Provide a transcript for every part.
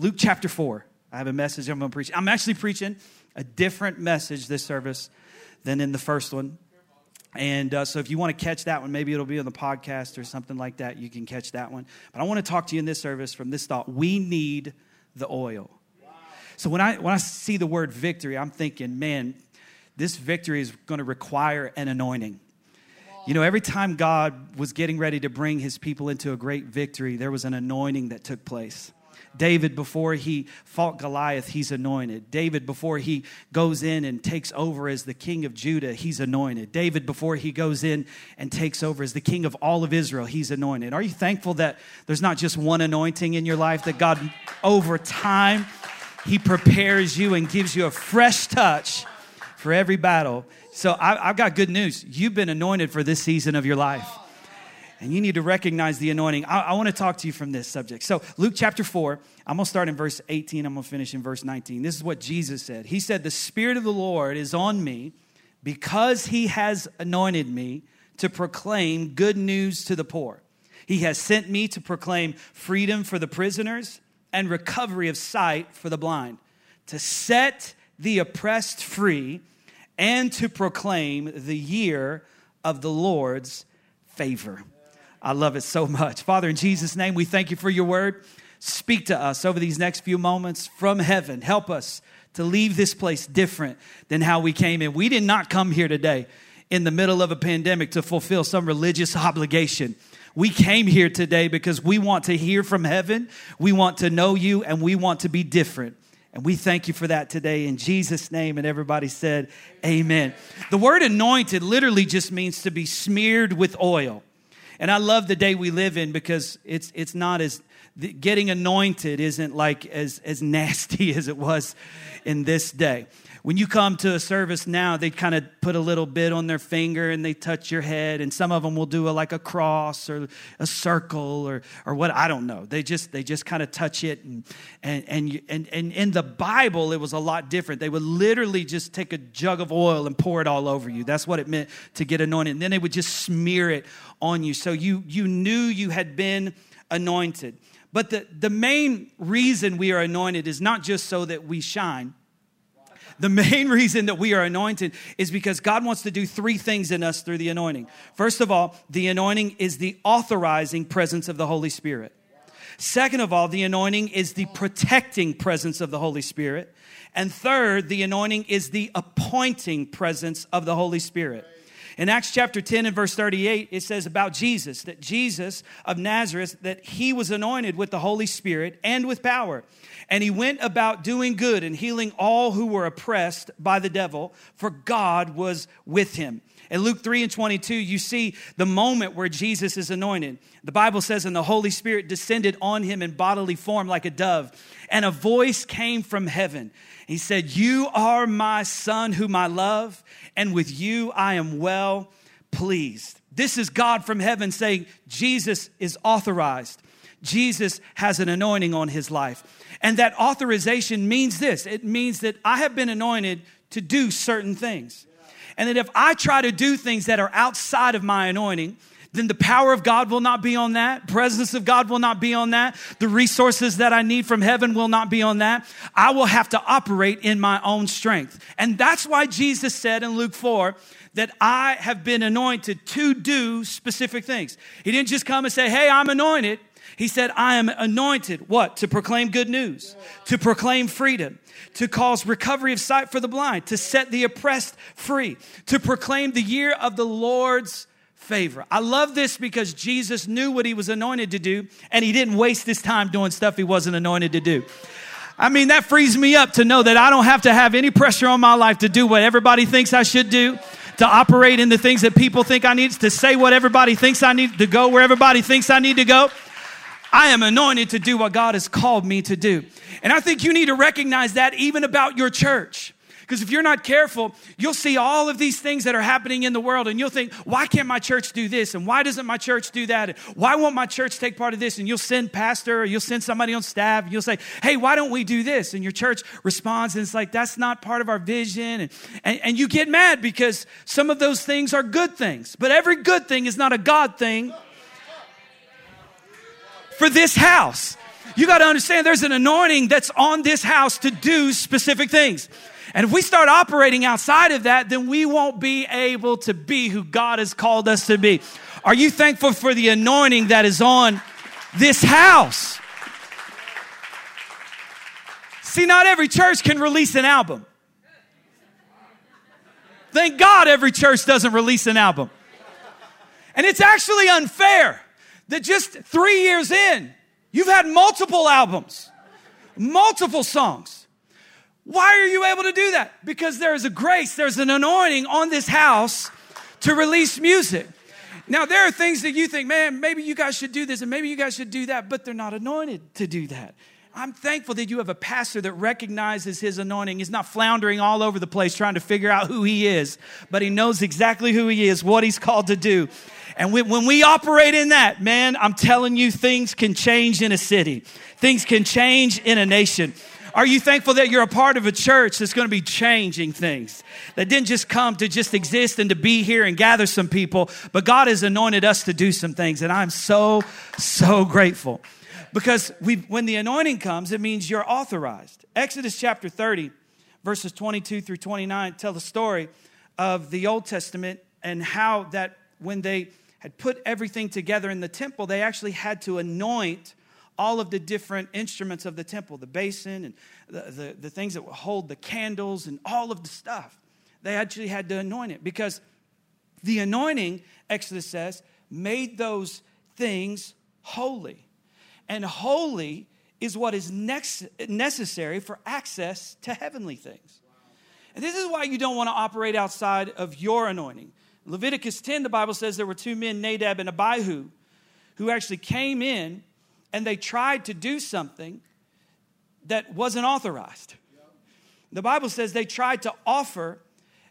Luke chapter 4. I have a message I'm going to preach. I'm actually preaching a different message this service than in the first one. And uh, so if you want to catch that one, maybe it'll be on the podcast or something like that. You can catch that one. But I want to talk to you in this service from this thought we need the oil. So when I, when I see the word victory, I'm thinking, man, this victory is going to require an anointing. You know, every time God was getting ready to bring his people into a great victory, there was an anointing that took place. David, before he fought Goliath, he's anointed. David, before he goes in and takes over as the king of Judah, he's anointed. David, before he goes in and takes over as the king of all of Israel, he's anointed. Are you thankful that there's not just one anointing in your life, that God, over time, he prepares you and gives you a fresh touch for every battle? So I, have got good news. You've been anointed for this season of your life and you need to recognize the anointing. I, I want to talk to you from this subject. So, Luke chapter 4, I'm going to start in verse 18, I'm going to finish in verse 19. This is what Jesus said. He said, The Spirit of the Lord is on me because he has anointed me to proclaim good news to the poor. He has sent me to proclaim freedom for the prisoners and recovery of sight for the blind, to set the oppressed free, and to proclaim the year of the Lord's favor. I love it so much. Father, in Jesus' name, we thank you for your word. Speak to us over these next few moments from heaven. Help us to leave this place different than how we came in. We did not come here today in the middle of a pandemic to fulfill some religious obligation. We came here today because we want to hear from heaven, we want to know you, and we want to be different. And we thank you for that today in Jesus' name. And everybody said, Amen. The word anointed literally just means to be smeared with oil. And I love the day we live in because it's, it's not as, getting anointed isn't like as, as nasty as it was in this day. When you come to a service now, they kind of put a little bit on their finger and they touch your head, and some of them will do a, like a cross or a circle or, or what I don't know. They just they just kind of touch it, and and and and and in the Bible it was a lot different. They would literally just take a jug of oil and pour it all over you. That's what it meant to get anointed. And then they would just smear it on you, so you you knew you had been anointed. But the, the main reason we are anointed is not just so that we shine, the main reason that we are anointed is because God wants to do three things in us through the anointing. First of all, the anointing is the authorizing presence of the Holy Spirit. Second of all, the anointing is the protecting presence of the Holy Spirit. And third, the anointing is the appointing presence of the Holy Spirit. In Acts chapter 10 and verse 38, it says about Jesus that Jesus of Nazareth, that he was anointed with the Holy Spirit and with power. And he went about doing good and healing all who were oppressed by the devil, for God was with him. In Luke 3 and 22, you see the moment where Jesus is anointed. The Bible says, and the Holy Spirit descended on him in bodily form like a dove, and a voice came from heaven. He said, You are my son whom I love, and with you I am well pleased. This is God from heaven saying, Jesus is authorized. Jesus has an anointing on his life. And that authorization means this it means that I have been anointed to do certain things. And that if I try to do things that are outside of my anointing, then the power of God will not be on that. Presence of God will not be on that. The resources that I need from heaven will not be on that. I will have to operate in my own strength. And that's why Jesus said in Luke 4 that I have been anointed to do specific things. He didn't just come and say, Hey, I'm anointed. He said, I am anointed. What? To proclaim good news, to proclaim freedom, to cause recovery of sight for the blind, to set the oppressed free, to proclaim the year of the Lord's favor. I love this because Jesus knew what he was anointed to do, and he didn't waste his time doing stuff he wasn't anointed to do. I mean, that frees me up to know that I don't have to have any pressure on my life to do what everybody thinks I should do, to operate in the things that people think I need, to say what everybody thinks I need, to go where everybody thinks I need to go. I am anointed to do what God has called me to do. And I think you need to recognize that even about your church. Because if you're not careful, you'll see all of these things that are happening in the world and you'll think, why can't my church do this? And why doesn't my church do that? And why won't my church take part of this? And you'll send pastor or you'll send somebody on staff and you'll say, hey, why don't we do this? And your church responds and it's like, that's not part of our vision. And, and, and you get mad because some of those things are good things. But every good thing is not a God thing for this house. You got to understand there's an anointing that's on this house to do specific things. And if we start operating outside of that, then we won't be able to be who God has called us to be. Are you thankful for the anointing that is on this house? See, not every church can release an album. Thank God every church doesn't release an album. And it's actually unfair that just three years in, you've had multiple albums, multiple songs. Why are you able to do that? Because there is a grace, there's an anointing on this house to release music. Now, there are things that you think, man, maybe you guys should do this and maybe you guys should do that, but they're not anointed to do that. I'm thankful that you have a pastor that recognizes his anointing. He's not floundering all over the place trying to figure out who he is, but he knows exactly who he is, what he's called to do. And when we operate in that, man, I'm telling you, things can change in a city, things can change in a nation. Are you thankful that you're a part of a church that's going to be changing things? That didn't just come to just exist and to be here and gather some people, but God has anointed us to do some things. And I'm so, so grateful. Because we, when the anointing comes, it means you're authorized. Exodus chapter 30, verses 22 through 29 tell the story of the Old Testament and how that when they had put everything together in the temple, they actually had to anoint all of the different instruments of the temple the basin and the, the, the things that would hold the candles and all of the stuff. They actually had to anoint it because the anointing, Exodus says, made those things holy and holy is what is next, necessary for access to heavenly things. And this is why you don't want to operate outside of your anointing. Leviticus 10, the Bible says there were two men, Nadab and Abihu, who actually came in and they tried to do something that wasn't authorized. The Bible says they tried to offer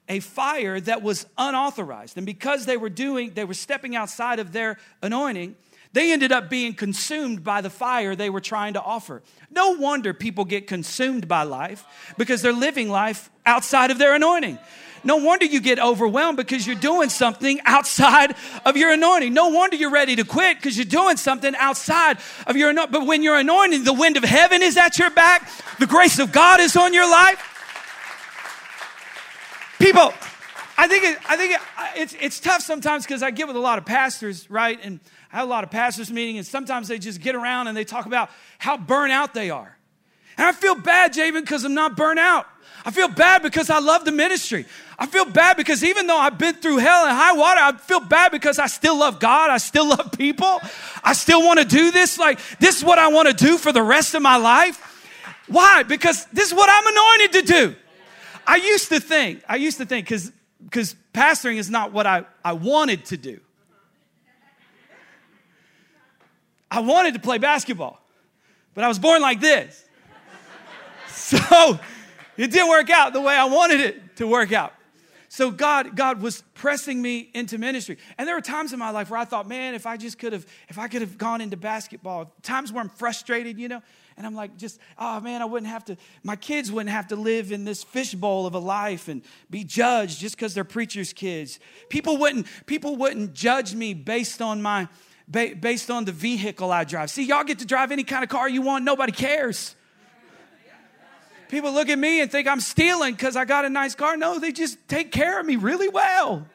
a fire that was unauthorized. And because they were doing, they were stepping outside of their anointing, they ended up being consumed by the fire they were trying to offer. No wonder people get consumed by life because they're living life outside of their anointing. No wonder you get overwhelmed because you're doing something outside of your anointing. No wonder you're ready to quit because you're doing something outside of your anointing. But when you're anointed, the wind of heaven is at your back, the grace of God is on your life. People, I think it, I think it, it's it's tough sometimes because I get with a lot of pastors, right? And I have a lot of pastors meeting, and sometimes they just get around and they talk about how burnt out they are. And I feel bad, Javen, because I'm not burnt out. I feel bad because I love the ministry. I feel bad because even though I've been through hell and high water, I feel bad because I still love God. I still love people. I still want to do this. Like, this is what I want to do for the rest of my life. Why? Because this is what I'm anointed to do. I used to think, I used to think, because because pastoring is not what I, I wanted to do. I wanted to play basketball, but I was born like this. So it didn't work out the way I wanted it to work out. So God, God was pressing me into ministry. And there were times in my life where I thought, man, if I just could have, if I could have gone into basketball, times where I'm frustrated, you know, and I'm like, just, oh man, I wouldn't have to, my kids wouldn't have to live in this fishbowl of a life and be judged just because they're preachers' kids. People wouldn't, people wouldn't judge me based on my, based on the vehicle I drive. See, y'all get to drive any kind of car you want, nobody cares. People look at me and think I'm stealing because I got a nice car. No, they just take care of me really well.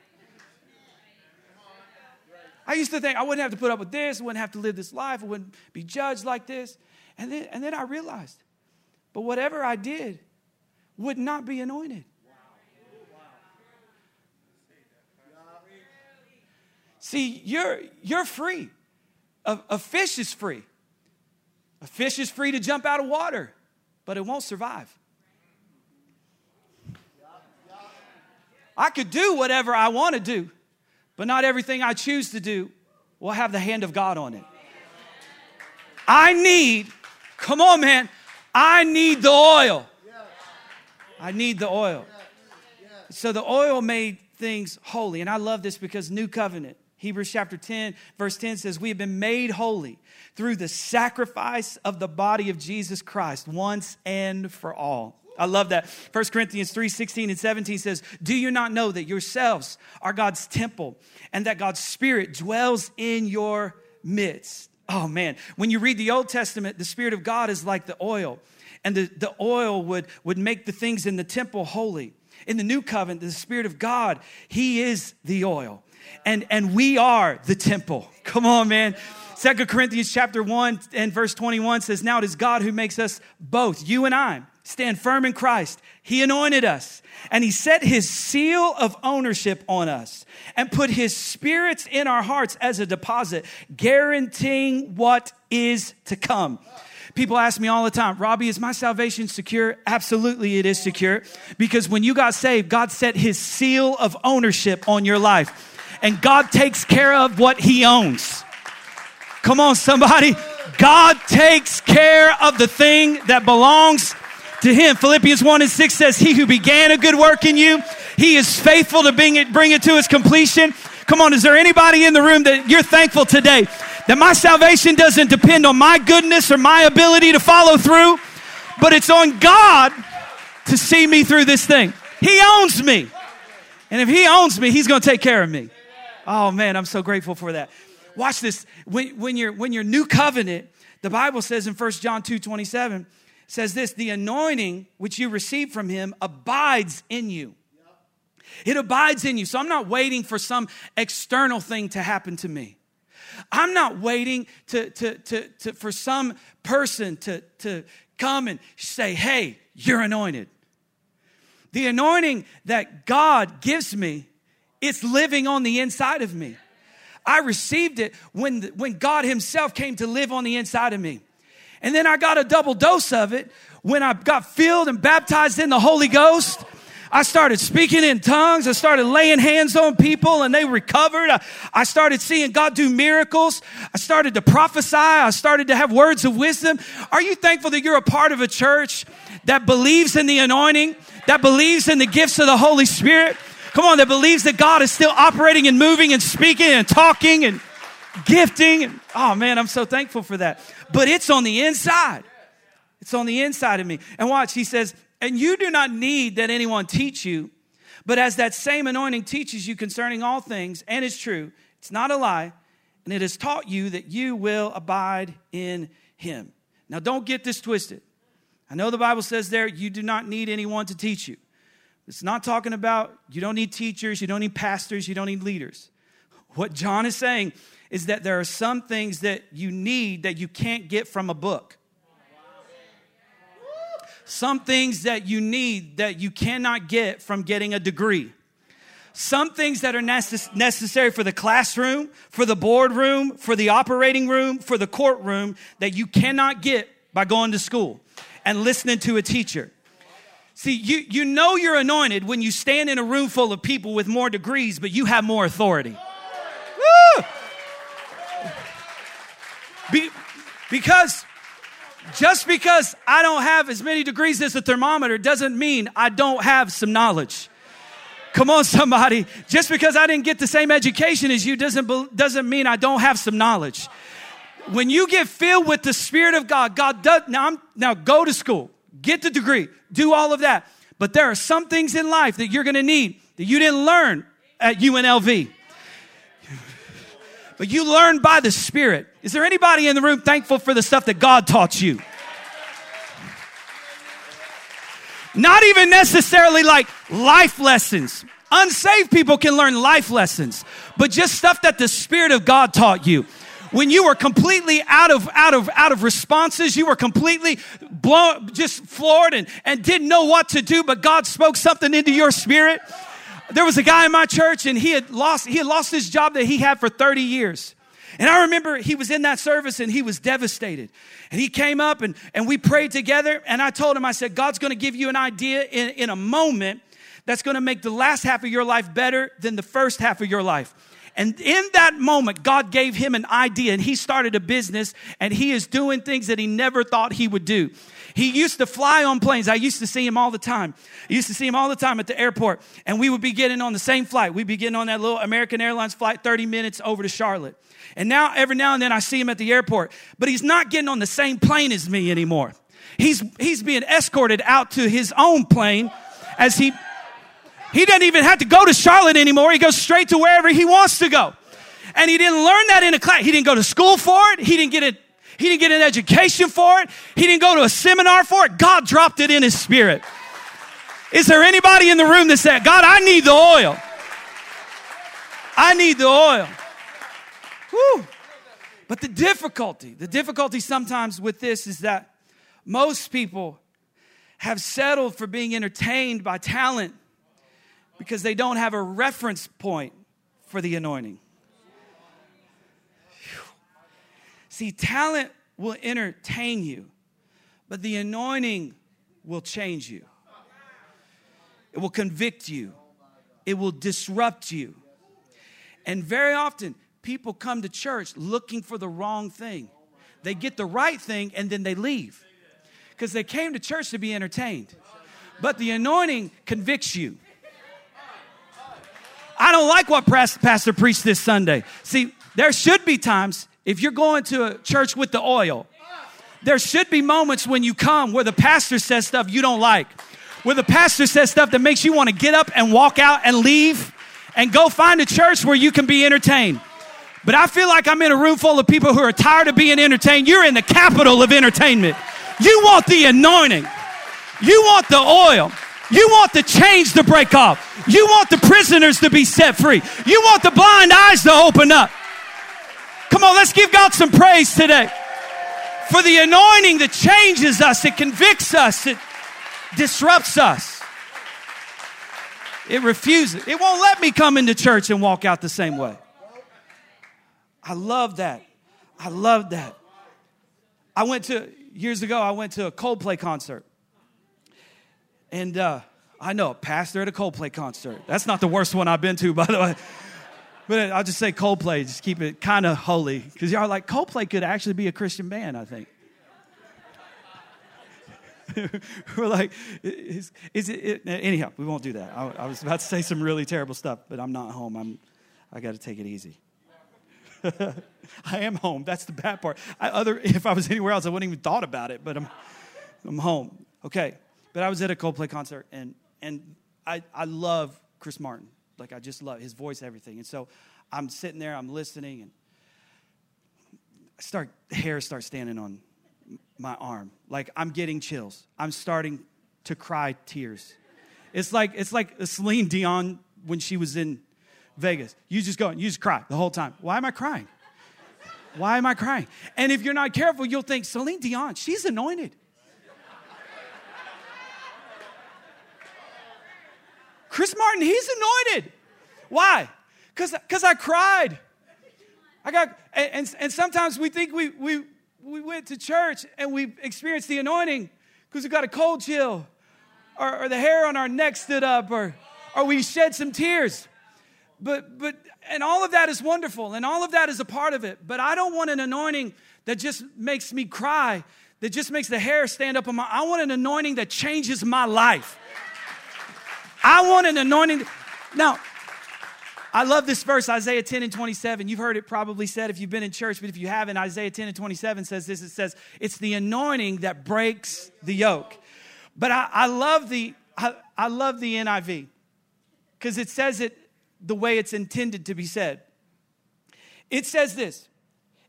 I used to think I wouldn't have to put up with this, I wouldn't have to live this life, I wouldn't be judged like this. And then, and then I realized, but whatever I did would not be anointed. See, you're, you're free. A, a fish is free. A fish is free to jump out of water, but it won't survive. I could do whatever I want to do, but not everything I choose to do will have the hand of God on it. I need, come on, man, I need the oil. I need the oil. So the oil made things holy. And I love this because New Covenant, Hebrews chapter 10, verse 10 says, We have been made holy through the sacrifice of the body of Jesus Christ once and for all. I love that. 1 Corinthians 3 16 and 17 says, Do you not know that yourselves are God's temple and that God's Spirit dwells in your midst? Oh man, when you read the Old Testament, the Spirit of God is like the oil, and the, the oil would, would make the things in the temple holy. In the new covenant, the Spirit of God, He is the oil. And, and we are the temple. Come on, man. Second Corinthians chapter 1 and verse 21 says, Now it is God who makes us both, you and I, stand firm in Christ. He anointed us and he set his seal of ownership on us and put his spirits in our hearts as a deposit, guaranteeing what is to come. People ask me all the time, Robbie, is my salvation secure? Absolutely, it is secure. Because when you got saved, God set his seal of ownership on your life. And God takes care of what he owns. Come on, somebody. God takes care of the thing that belongs to him. Philippians 1 and 6 says, He who began a good work in you, he is faithful to bring it, bring it to its completion. Come on, is there anybody in the room that you're thankful today that my salvation doesn't depend on my goodness or my ability to follow through, but it's on God to see me through this thing? He owns me. And if He owns me, He's going to take care of me. Oh man, I'm so grateful for that. Watch this. When, when, you're, when you're new covenant, the Bible says in 1 John 2 27, says this the anointing which you receive from him abides in you. It abides in you. So I'm not waiting for some external thing to happen to me. I'm not waiting to, to, to, to, for some person to, to come and say, hey, you're anointed. The anointing that God gives me, it's living on the inside of me. I received it when, when God Himself came to live on the inside of me. And then I got a double dose of it when I got filled and baptized in the Holy Ghost. I started speaking in tongues. I started laying hands on people and they recovered. I, I, started seeing God do miracles. I started to prophesy. I started to have words of wisdom. Are you thankful that you're a part of a church that believes in the anointing, that believes in the gifts of the Holy Spirit? Come on, that believes that God is still operating and moving and speaking and talking and gifting. And, oh man, I'm so thankful for that. But it's on the inside. It's on the inside of me. And watch, he says, and you do not need that anyone teach you, but as that same anointing teaches you concerning all things, and is true, it's not a lie, and it has taught you that you will abide in him. Now, don't get this twisted. I know the Bible says there, you do not need anyone to teach you. It's not talking about you don't need teachers, you don't need pastors, you don't need leaders. What John is saying is that there are some things that you need that you can't get from a book some things that you need that you cannot get from getting a degree. Some things that are necess- necessary for the classroom, for the boardroom, for the operating room, for the courtroom that you cannot get by going to school and listening to a teacher. See, you, you know you're anointed when you stand in a room full of people with more degrees, but you have more authority. Woo! Be, because just because I don't have as many degrees as a thermometer doesn't mean I don't have some knowledge. Come on, somebody. Just because I didn't get the same education as you doesn't, doesn't mean I don't have some knowledge. When you get filled with the Spirit of God, God does, now, I'm, now go to school, get the degree, do all of that. But there are some things in life that you're going to need that you didn't learn at UNLV but you learn by the Spirit. Is there anybody in the room thankful for the stuff that God taught you? Not even necessarily like life lessons. Unsaved people can learn life lessons, but just stuff that the Spirit of God taught you. When you were completely out of, out of, out of responses, you were completely blown, just floored and, and didn't know what to do, but God spoke something into your spirit there was a guy in my church and he had lost, he had lost his job that he had for 30 years. And I remember he was in that service and he was devastated. And he came up and, and we prayed together. And I told him, I said, God's going to give you an idea in, in a moment that's going to make the last half of your life better than the first half of your life. And in that moment, God gave him an idea and he started a business and he is doing things that he never thought he would do. He used to fly on planes. I used to see him all the time. I used to see him all the time at the airport. And we would be getting on the same flight. We'd be getting on that little American Airlines flight 30 minutes over to Charlotte. And now, every now and then, I see him at the airport. But he's not getting on the same plane as me anymore. He's, he's being escorted out to his own plane as he, he doesn't even have to go to Charlotte anymore. He goes straight to wherever he wants to go. And he didn't learn that in a class. He didn't go to school for it. He didn't get it. He didn't get an education for it. He didn't go to a seminar for it. God dropped it in his spirit. Is there anybody in the room that said, God, I need the oil? I need the oil. Woo. But the difficulty, the difficulty sometimes with this is that most people have settled for being entertained by talent because they don't have a reference point for the anointing. See, talent will entertain you, but the anointing will change you. It will convict you. It will disrupt you. And very often, people come to church looking for the wrong thing. They get the right thing and then they leave because they came to church to be entertained. But the anointing convicts you. I don't like what Pastor preached this Sunday. See, there should be times if you're going to a church with the oil, there should be moments when you come where the pastor says stuff you don't like, where the pastor says stuff that makes you want to get up and walk out and leave and go find a church where you can be entertained. But I feel like I'm in a room full of people who are tired of being entertained. You're in the capital of entertainment. You want the anointing. You want the oil. You want the chains to break off. You want the prisoners to be set free. You want the blind eyes to open up. Come on, let's give God some praise today for the anointing that changes us, it convicts us, it disrupts us. It refuses. It won't let me come into church and walk out the same way. I love that. I love that. I went to, years ago, I went to a Coldplay concert. And uh, I know, a pastor at a Coldplay concert. That's not the worst one I've been to, by the way. But I'll just say Coldplay, just keep it kind of holy. Because y'all like, Coldplay could actually be a Christian band, I think. We're like, is, is it, it, Anyhow, we won't do that. I, I was about to say some really terrible stuff, but I'm not home. I'm, I got to take it easy. I am home. That's the bad part. I, other, if I was anywhere else, I wouldn't even thought about it. But I'm, I'm home. Okay. But I was at a Coldplay concert, and and I I love Chris Martin. Like I just love his voice, everything. And so I'm sitting there, I'm listening, and I start hair starts standing on my arm. Like I'm getting chills. I'm starting to cry tears. It's like it's like Celine Dion when she was in Vegas. You just go and you just cry the whole time. Why am I crying? Why am I crying? And if you're not careful, you'll think Celine Dion, she's anointed. Chris Martin, he's anointed. Why? Because I cried. I got, and, and sometimes we think we, we, we went to church and we experienced the anointing because we got a cold chill or, or the hair on our neck stood up or, or we shed some tears. But, but, and all of that is wonderful and all of that is a part of it. But I don't want an anointing that just makes me cry, that just makes the hair stand up on my, I want an anointing that changes my life. I want an anointing. Now, I love this verse, Isaiah 10 and 27. You've heard it probably said if you've been in church, but if you haven't, Isaiah 10 and 27 says this it says, It's the anointing that breaks the yoke. But I, I love the I, I love the NIV because it says it the way it's intended to be said. It says this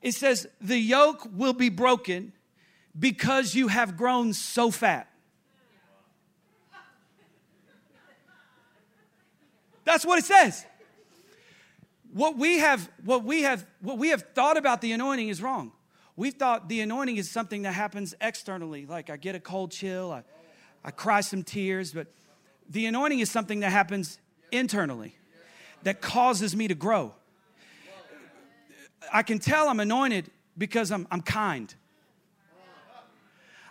it says, The yoke will be broken because you have grown so fat. That's what it says. What we have, what we have, what we have thought about the anointing is wrong. We've thought the anointing is something that happens externally, like I get a cold chill, I, I cry some tears, but the anointing is something that happens internally that causes me to grow. I can tell I'm anointed because I'm, I'm kind.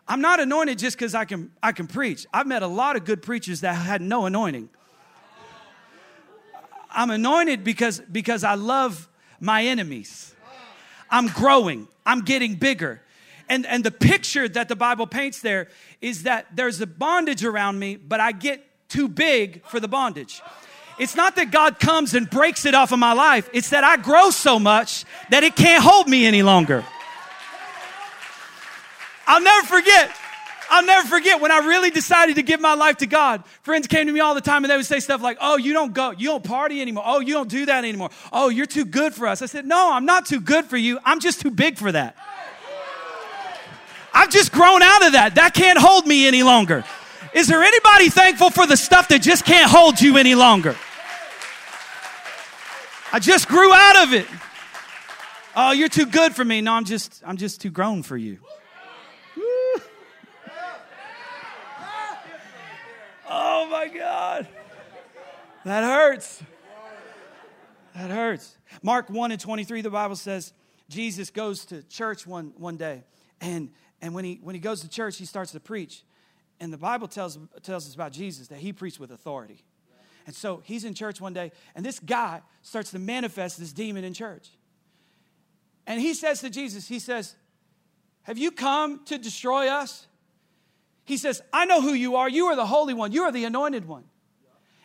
I'm not anointed just because I can, I can preach. I've met a lot of good preachers that had no anointing. I'm anointed because, because I love my enemies. I'm growing, I'm getting bigger. And, and the picture that the Bible paints there is that there's a bondage around me, but I get too big for the bondage. It's not that God comes and breaks it off of my life, it's that I grow so much that it can't hold me any longer. I'll never forget. I'll never forget when I really decided to give my life to God. Friends came to me all the time and they would say stuff like, Oh, you don't go, you don't party anymore. Oh, you don't do that anymore. Oh, you're too good for us. I said, No, I'm not too good for you. I'm just too big for that. I've just grown out of that. That can't hold me any longer. Is there anybody thankful for the stuff that just can't hold you any longer? I just grew out of it. Oh, you're too good for me. No, I'm just I'm just too grown for you. Oh my God. That hurts. That hurts. Mark 1 and 23, the Bible says Jesus goes to church one, one day. And, and when, he, when he goes to church, he starts to preach. And the Bible tells, tells us about Jesus that he preached with authority. And so he's in church one day, and this guy starts to manifest this demon in church. And he says to Jesus, He says, Have you come to destroy us? He says, I know who you are. You are the Holy One, you are the anointed one.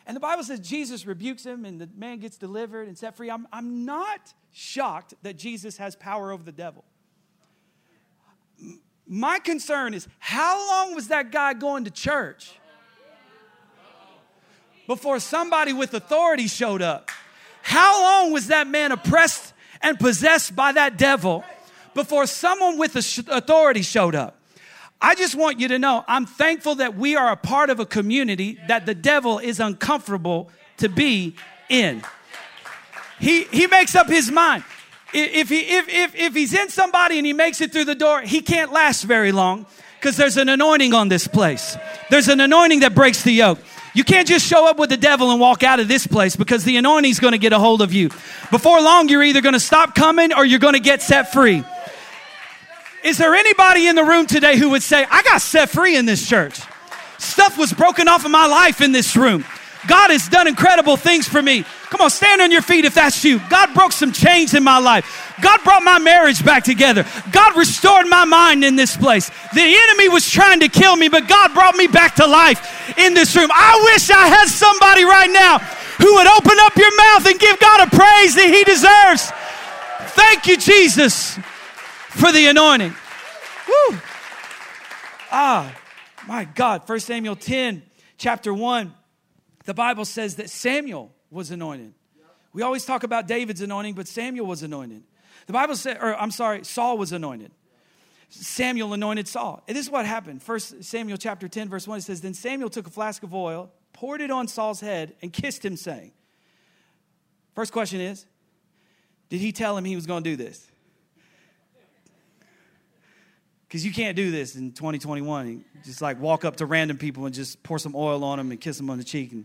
And the Bible says Jesus rebukes him and the man gets delivered and set free. I'm, I'm not shocked that Jesus has power over the devil. My concern is how long was that guy going to church before somebody with authority showed up? How long was that man oppressed and possessed by that devil before someone with authority showed up? I just want you to know I'm thankful that we are a part of a community that the devil is uncomfortable to be in. He, he makes up his mind. If, he, if, if, if he's in somebody and he makes it through the door, he can't last very long because there's an anointing on this place. There's an anointing that breaks the yoke. You can't just show up with the devil and walk out of this place because the anointing's going to get a hold of you. Before long, you're either going to stop coming or you're going to get set free. Is there anybody in the room today who would say, I got set free in this church? Stuff was broken off of my life in this room. God has done incredible things for me. Come on, stand on your feet if that's you. God broke some chains in my life. God brought my marriage back together. God restored my mind in this place. The enemy was trying to kill me, but God brought me back to life in this room. I wish I had somebody right now who would open up your mouth and give God a praise that He deserves. Thank you, Jesus for the anointing. Woo. Ah, my God. 1 Samuel 10, chapter 1, the Bible says that Samuel was anointed. We always talk about David's anointing, but Samuel was anointed. The Bible said, or I'm sorry, Saul was anointed. Samuel anointed Saul. And this is what happened. First Samuel chapter 10, verse 1, it says, Then Samuel took a flask of oil, poured it on Saul's head, and kissed him, saying, First question is, did he tell him he was going to do this? Because you can't do this in 2021. just like walk up to random people and just pour some oil on them and kiss them on the cheek. And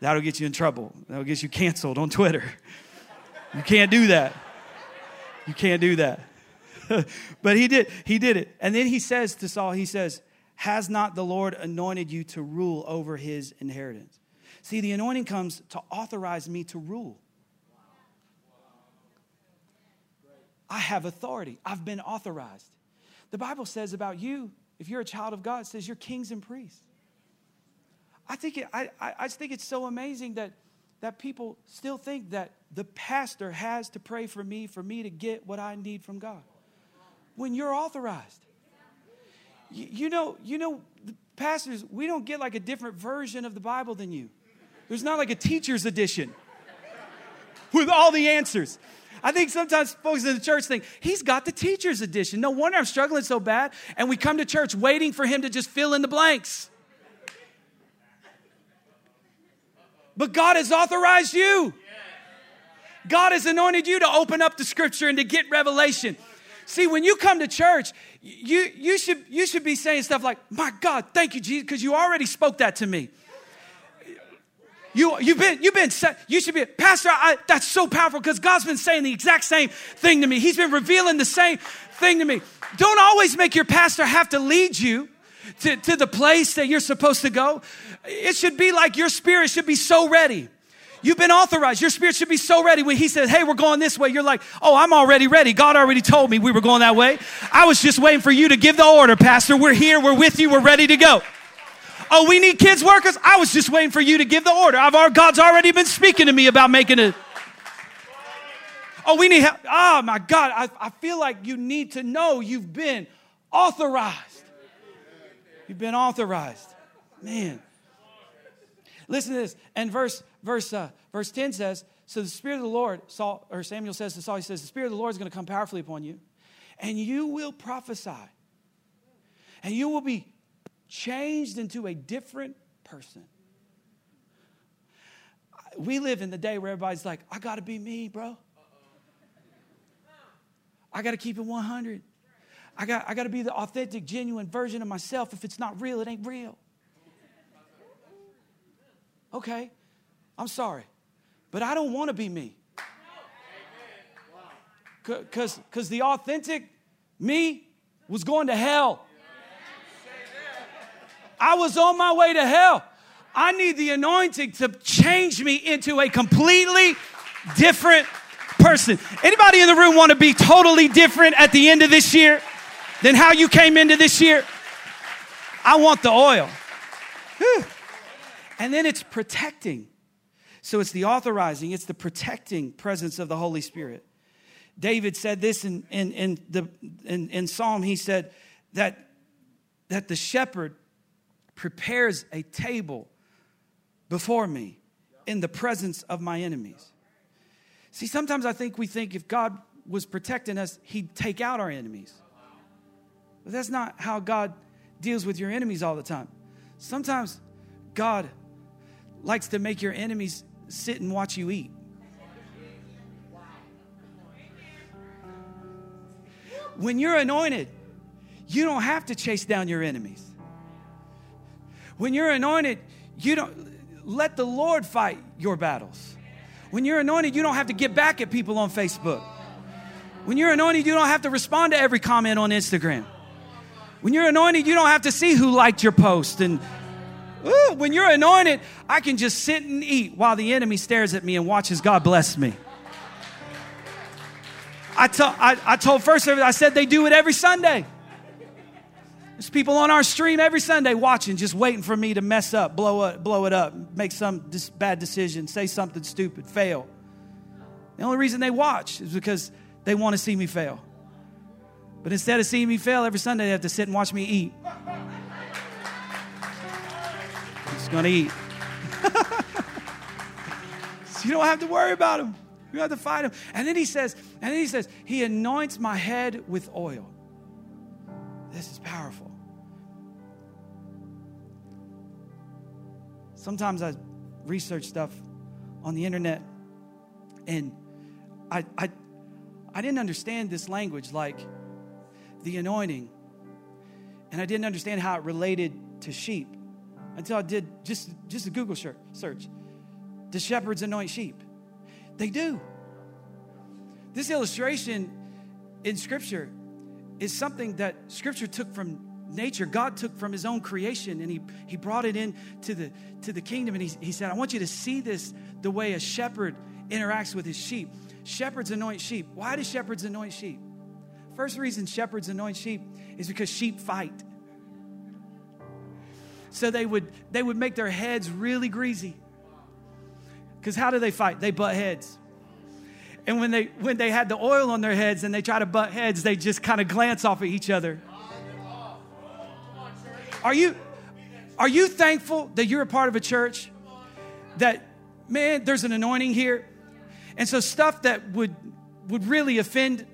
that'll get you in trouble. That'll get you canceled on Twitter. You can't do that. You can't do that. but he did. He did it. And then he says to Saul, he says, Has not the Lord anointed you to rule over his inheritance? See, the anointing comes to authorize me to rule. I have authority. I've been authorized. The Bible says about you, if you're a child of God, says you're kings and priests. I think, it, I, I, I think it's so amazing that, that people still think that the pastor has to pray for me for me to get what I need from God. When you're authorized. You, you know, you know, pastors, we don't get like a different version of the Bible than you. There's not like a teacher's edition with all the answers. I think sometimes folks in the church think, he's got the teacher's edition. No wonder I'm struggling so bad. And we come to church waiting for him to just fill in the blanks. But God has authorized you. God has anointed you to open up the scripture and to get revelation. See, when you come to church, you, you, should, you should be saying stuff like, My God, thank you, Jesus, because you already spoke that to me. You, you've been, you've been, you should be, Pastor, I, that's so powerful because God's been saying the exact same thing to me. He's been revealing the same thing to me. Don't always make your pastor have to lead you to, to the place that you're supposed to go. It should be like your spirit should be so ready. You've been authorized. Your spirit should be so ready. When he says, Hey, we're going this way, you're like, Oh, I'm already ready. God already told me we were going that way. I was just waiting for you to give the order, Pastor. We're here. We're with you. We're ready to go. Oh, we need kids workers. I was just waiting for you to give the order. I've our God's already been speaking to me about making it. Oh, we need help. Oh my God, I, I feel like you need to know you've been authorized. You've been authorized. Man. Listen to this. And verse verse uh, verse 10 says, so the Spirit of the Lord, Saul, or Samuel says to Saul, he says, the Spirit of the Lord is going to come powerfully upon you, and you will prophesy. And you will be changed into a different person. We live in the day where everybody's like, I got to be me, bro. I got to keep it 100. I got, I got to be the authentic, genuine version of myself. If it's not real, it ain't real. Okay, I'm sorry. But I don't want to be me. Because the authentic me was going to hell. I was on my way to hell. I need the anointing to change me into a completely different person. Anybody in the room want to be totally different at the end of this year than how you came into this year? I want the oil. Whew. And then it's protecting. So it's the authorizing, it's the protecting presence of the Holy Spirit. David said this in, in, in, the, in, in Psalm. He said that, that the shepherd prepares a table before me in the presence of my enemies. See, sometimes I think we think if God was protecting us, He'd take out our enemies. But that's not how God deals with your enemies all the time. Sometimes God likes to make your enemies sit and watch you eat. When you're anointed, you don't have to chase down your enemies. When you're anointed, you don't let the Lord fight your battles. When you're anointed, you don't have to get back at people on Facebook. When you're anointed, you don't have to respond to every comment on Instagram. When you're anointed, you don't have to see who liked your post and Ooh, when you're anointed, I can just sit and eat while the enemy stares at me and watches God bless me. I, to, I, I told First Service, I said they do it every Sunday. There's people on our stream every Sunday watching, just waiting for me to mess up, blow up, blow it up, make some dis- bad decision, say something stupid, fail. The only reason they watch is because they want to see me fail. But instead of seeing me fail every Sunday, they have to sit and watch me eat Just going to eat. so you don't have to worry about him. You don't have to fight him. And then he says, and then he says, he anoints my head with oil. This is powerful. Sometimes I research stuff on the internet and I, I, I didn't understand this language like the anointing. And I didn't understand how it related to sheep until I did just, just a Google search. Do shepherds anoint sheep? They do. This illustration in Scripture is something that Scripture took from nature. God took from His own creation and He, he brought it in to the, to the kingdom. And he, he said, I want you to see this the way a shepherd interacts with his sheep. Shepherds anoint sheep. Why do shepherds anoint sheep? First reason shepherds anoint sheep is because sheep fight. So they would they would make their heads really greasy. Because how do they fight? They butt heads. And when they when they had the oil on their heads and they try to butt heads, they just kind of glance off at each other. Are you are you thankful that you're a part of a church that man, there's an anointing here? And so stuff that would would really offend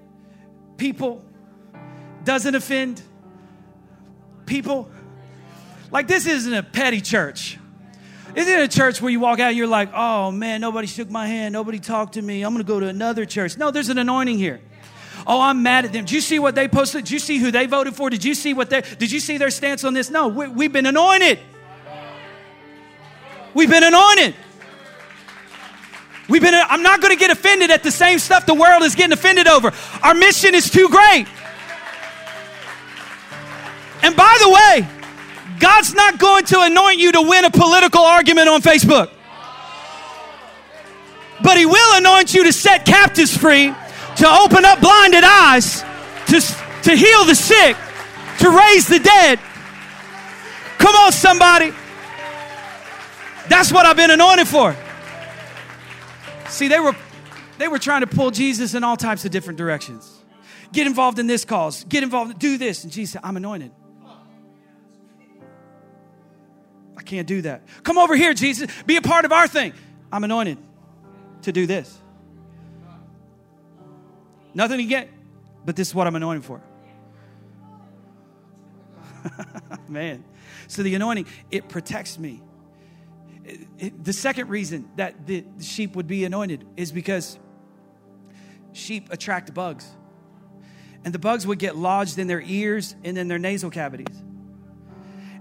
people doesn't offend people. Like, this isn't a petty church. Isn't it a church where you walk out and you're like, oh man, nobody shook my hand, nobody talked to me, I'm gonna go to another church. No, there's an anointing here. Oh, I'm mad at them. Did you see what they posted? Did you see who they voted for? Did you see what they did you see their stance on this? No, we, have been anointed. We've been anointed. We've been I'm not gonna get offended at the same stuff the world is getting offended over. Our mission is too great. And by the way, God's not going to anoint you to win a political argument on Facebook. But He will anoint you to set captives free, to open up blinded eyes, to, to heal the sick, to raise the dead. Come on, somebody. That's what I've been anointed for. See, they were they were trying to pull Jesus in all types of different directions. Get involved in this cause. Get involved, do this. And Jesus said, I'm anointed. I can't do that. Come over here, Jesus. Be a part of our thing. I'm anointed to do this. Nothing to get, but this is what I'm anointed for. Man. So the anointing, it protects me. The second reason that the sheep would be anointed is because sheep attract bugs. And the bugs would get lodged in their ears and in their nasal cavities.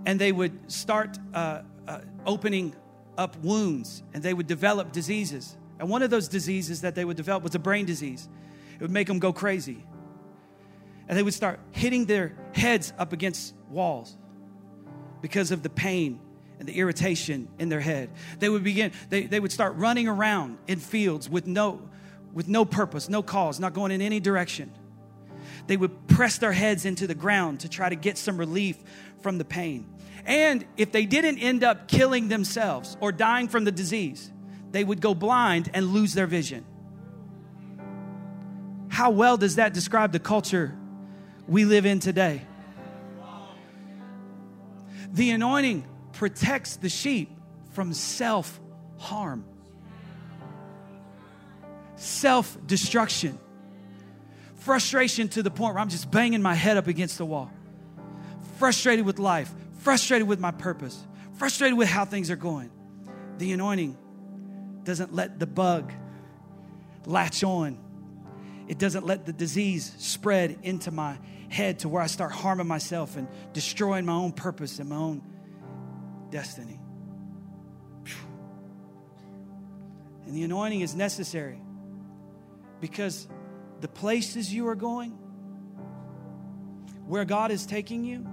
And they would start uh, uh, opening up wounds and they would develop diseases. And one of those diseases that they would develop was a brain disease. It would make them go crazy. And they would start hitting their heads up against walls because of the pain and the irritation in their head. They would begin, they, they would start running around in fields with no, with no purpose, no cause, not going in any direction. They would press their heads into the ground to try to get some relief from the pain. And if they didn't end up killing themselves or dying from the disease, they would go blind and lose their vision. How well does that describe the culture we live in today? The anointing protects the sheep from self harm, self destruction, frustration to the point where I'm just banging my head up against the wall, frustrated with life, frustrated with my purpose, frustrated with how things are going. The anointing doesn't let the bug latch on. It doesn't let the disease spread into my head to where I start harming myself and destroying my own purpose and my own destiny. And the anointing is necessary because the places you are going, where God is taking you,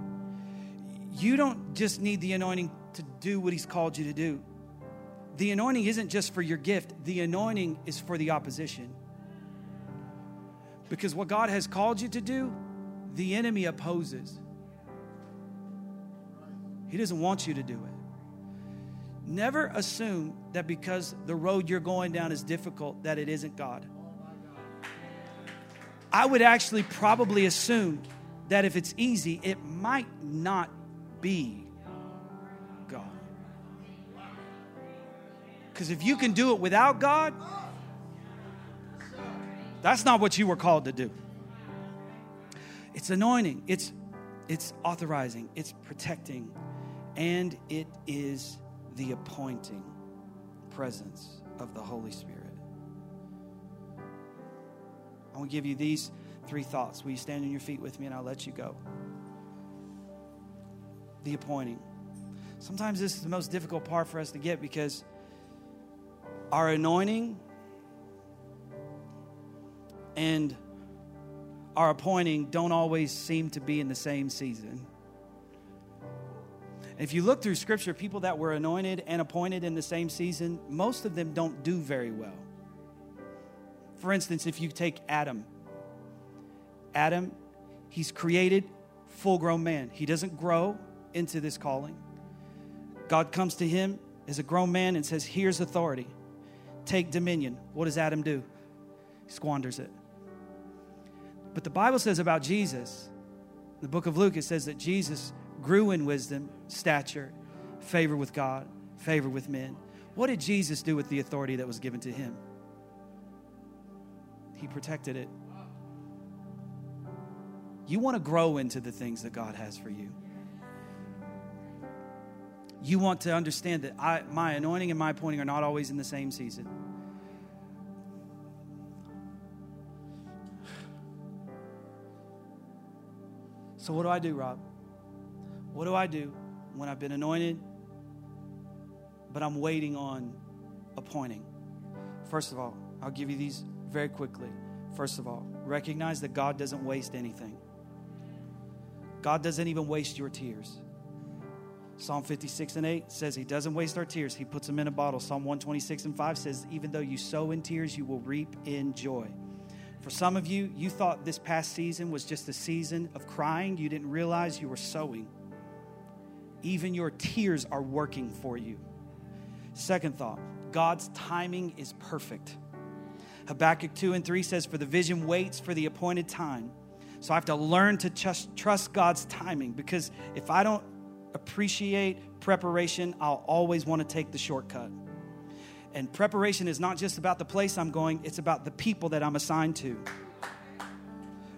you don't just need the anointing to do what He's called you to do. The anointing isn't just for your gift, the anointing is for the opposition. Because what God has called you to do, the enemy opposes. He doesn't want you to do it. Never assume that because the road you're going down is difficult, that it isn't God. I would actually probably assume that if it's easy, it might not be God. Because if you can do it without God, that's not what you were called to do. It's anointing, it's, it's authorizing, it's protecting, and it is the appointing presence of the Holy Spirit. I want to give you these three thoughts. Will you stand on your feet with me and I'll let you go? The appointing. Sometimes this is the most difficult part for us to get because our anointing and our appointing don't always seem to be in the same season. If you look through scripture, people that were anointed and appointed in the same season, most of them don't do very well. For instance, if you take Adam, Adam, he's created full grown man. He doesn't grow into this calling. God comes to him as a grown man and says, Here's authority. Take dominion. What does Adam do? He squanders it. But the Bible says about Jesus, the book of Luke, it says that Jesus grew in wisdom, stature, favor with God, favor with men. What did Jesus do with the authority that was given to him? He protected it. You want to grow into the things that God has for you. You want to understand that I, my anointing and my appointing are not always in the same season. So, what do I do, Rob? What do I do when I've been anointed, but I'm waiting on appointing? First of all, I'll give you these very quickly. First of all, recognize that God doesn't waste anything, God doesn't even waste your tears. Psalm 56 and 8 says he doesn't waste our tears, he puts them in a bottle. Psalm 126 and 5 says, even though you sow in tears, you will reap in joy. For some of you, you thought this past season was just a season of crying. You didn't realize you were sowing. Even your tears are working for you. Second thought God's timing is perfect. Habakkuk 2 and 3 says, For the vision waits for the appointed time. So I have to learn to trust, trust God's timing because if I don't appreciate preparation, I'll always want to take the shortcut. And preparation is not just about the place I'm going, it's about the people that I'm assigned to.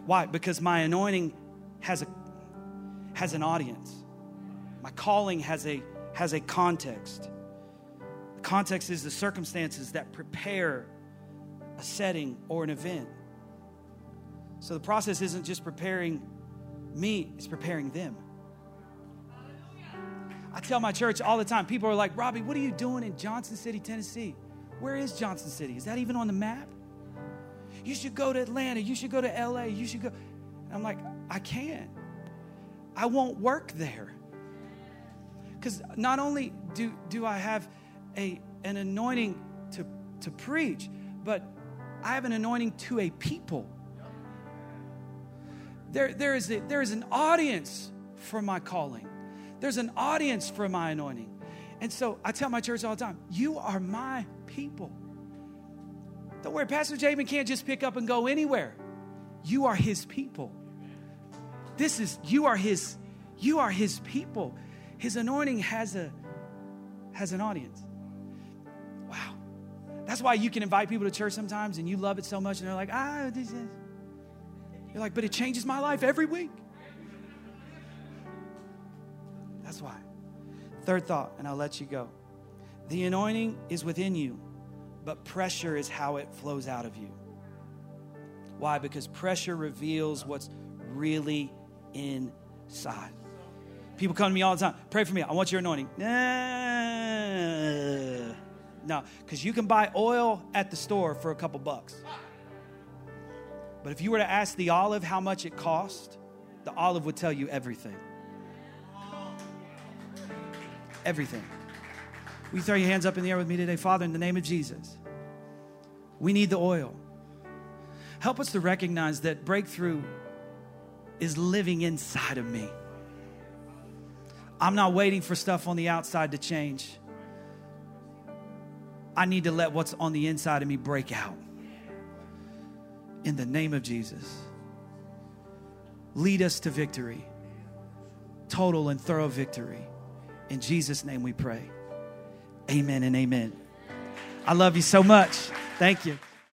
Why? Because my anointing has a has an audience. My calling has a has a context. The context is the circumstances that prepare a setting or an event. So the process isn't just preparing me, it's preparing them. I tell my church all the time, people are like, Robbie, what are you doing in Johnson City, Tennessee? Where is Johnson City? Is that even on the map? You should go to Atlanta. You should go to LA. You should go. I'm like, I can't. I won't work there. Because not only do, do I have a, an anointing to, to preach, but I have an anointing to a people. There, there, is a, there is an audience for my calling. There's an audience for my anointing. And so I tell my church all the time, you are my people. Don't worry, Pastor Jabin can't just pick up and go anywhere. You are his people. This is you are his you are his people. His anointing has a has an audience. Wow. That's why you can invite people to church sometimes and you love it so much and they're like, ah, this is. You're like, but it changes my life every week. That's why. Third thought, and I'll let you go. The anointing is within you, but pressure is how it flows out of you. Why? Because pressure reveals what's really inside. People come to me all the time, pray for me. I want your anointing. Nah. No, because you can buy oil at the store for a couple bucks. But if you were to ask the olive how much it cost, the olive would tell you everything everything. Will you throw your hands up in the air with me today? Father, in the name of Jesus, we need the oil. Help us to recognize that breakthrough is living inside of me. I'm not waiting for stuff on the outside to change. I need to let what's on the inside of me break out. In the name of Jesus, lead us to victory, total and thorough victory. In Jesus' name we pray. Amen and amen. I love you so much. Thank you.